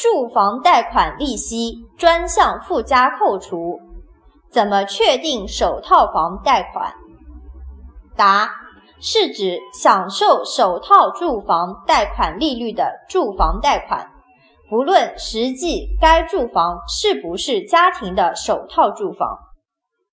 住房贷款利息专项附加扣除。怎么确定首套房贷款？答是指享受首套住房贷款利率的住房贷款不论实际该住房是不是家庭的首套住房。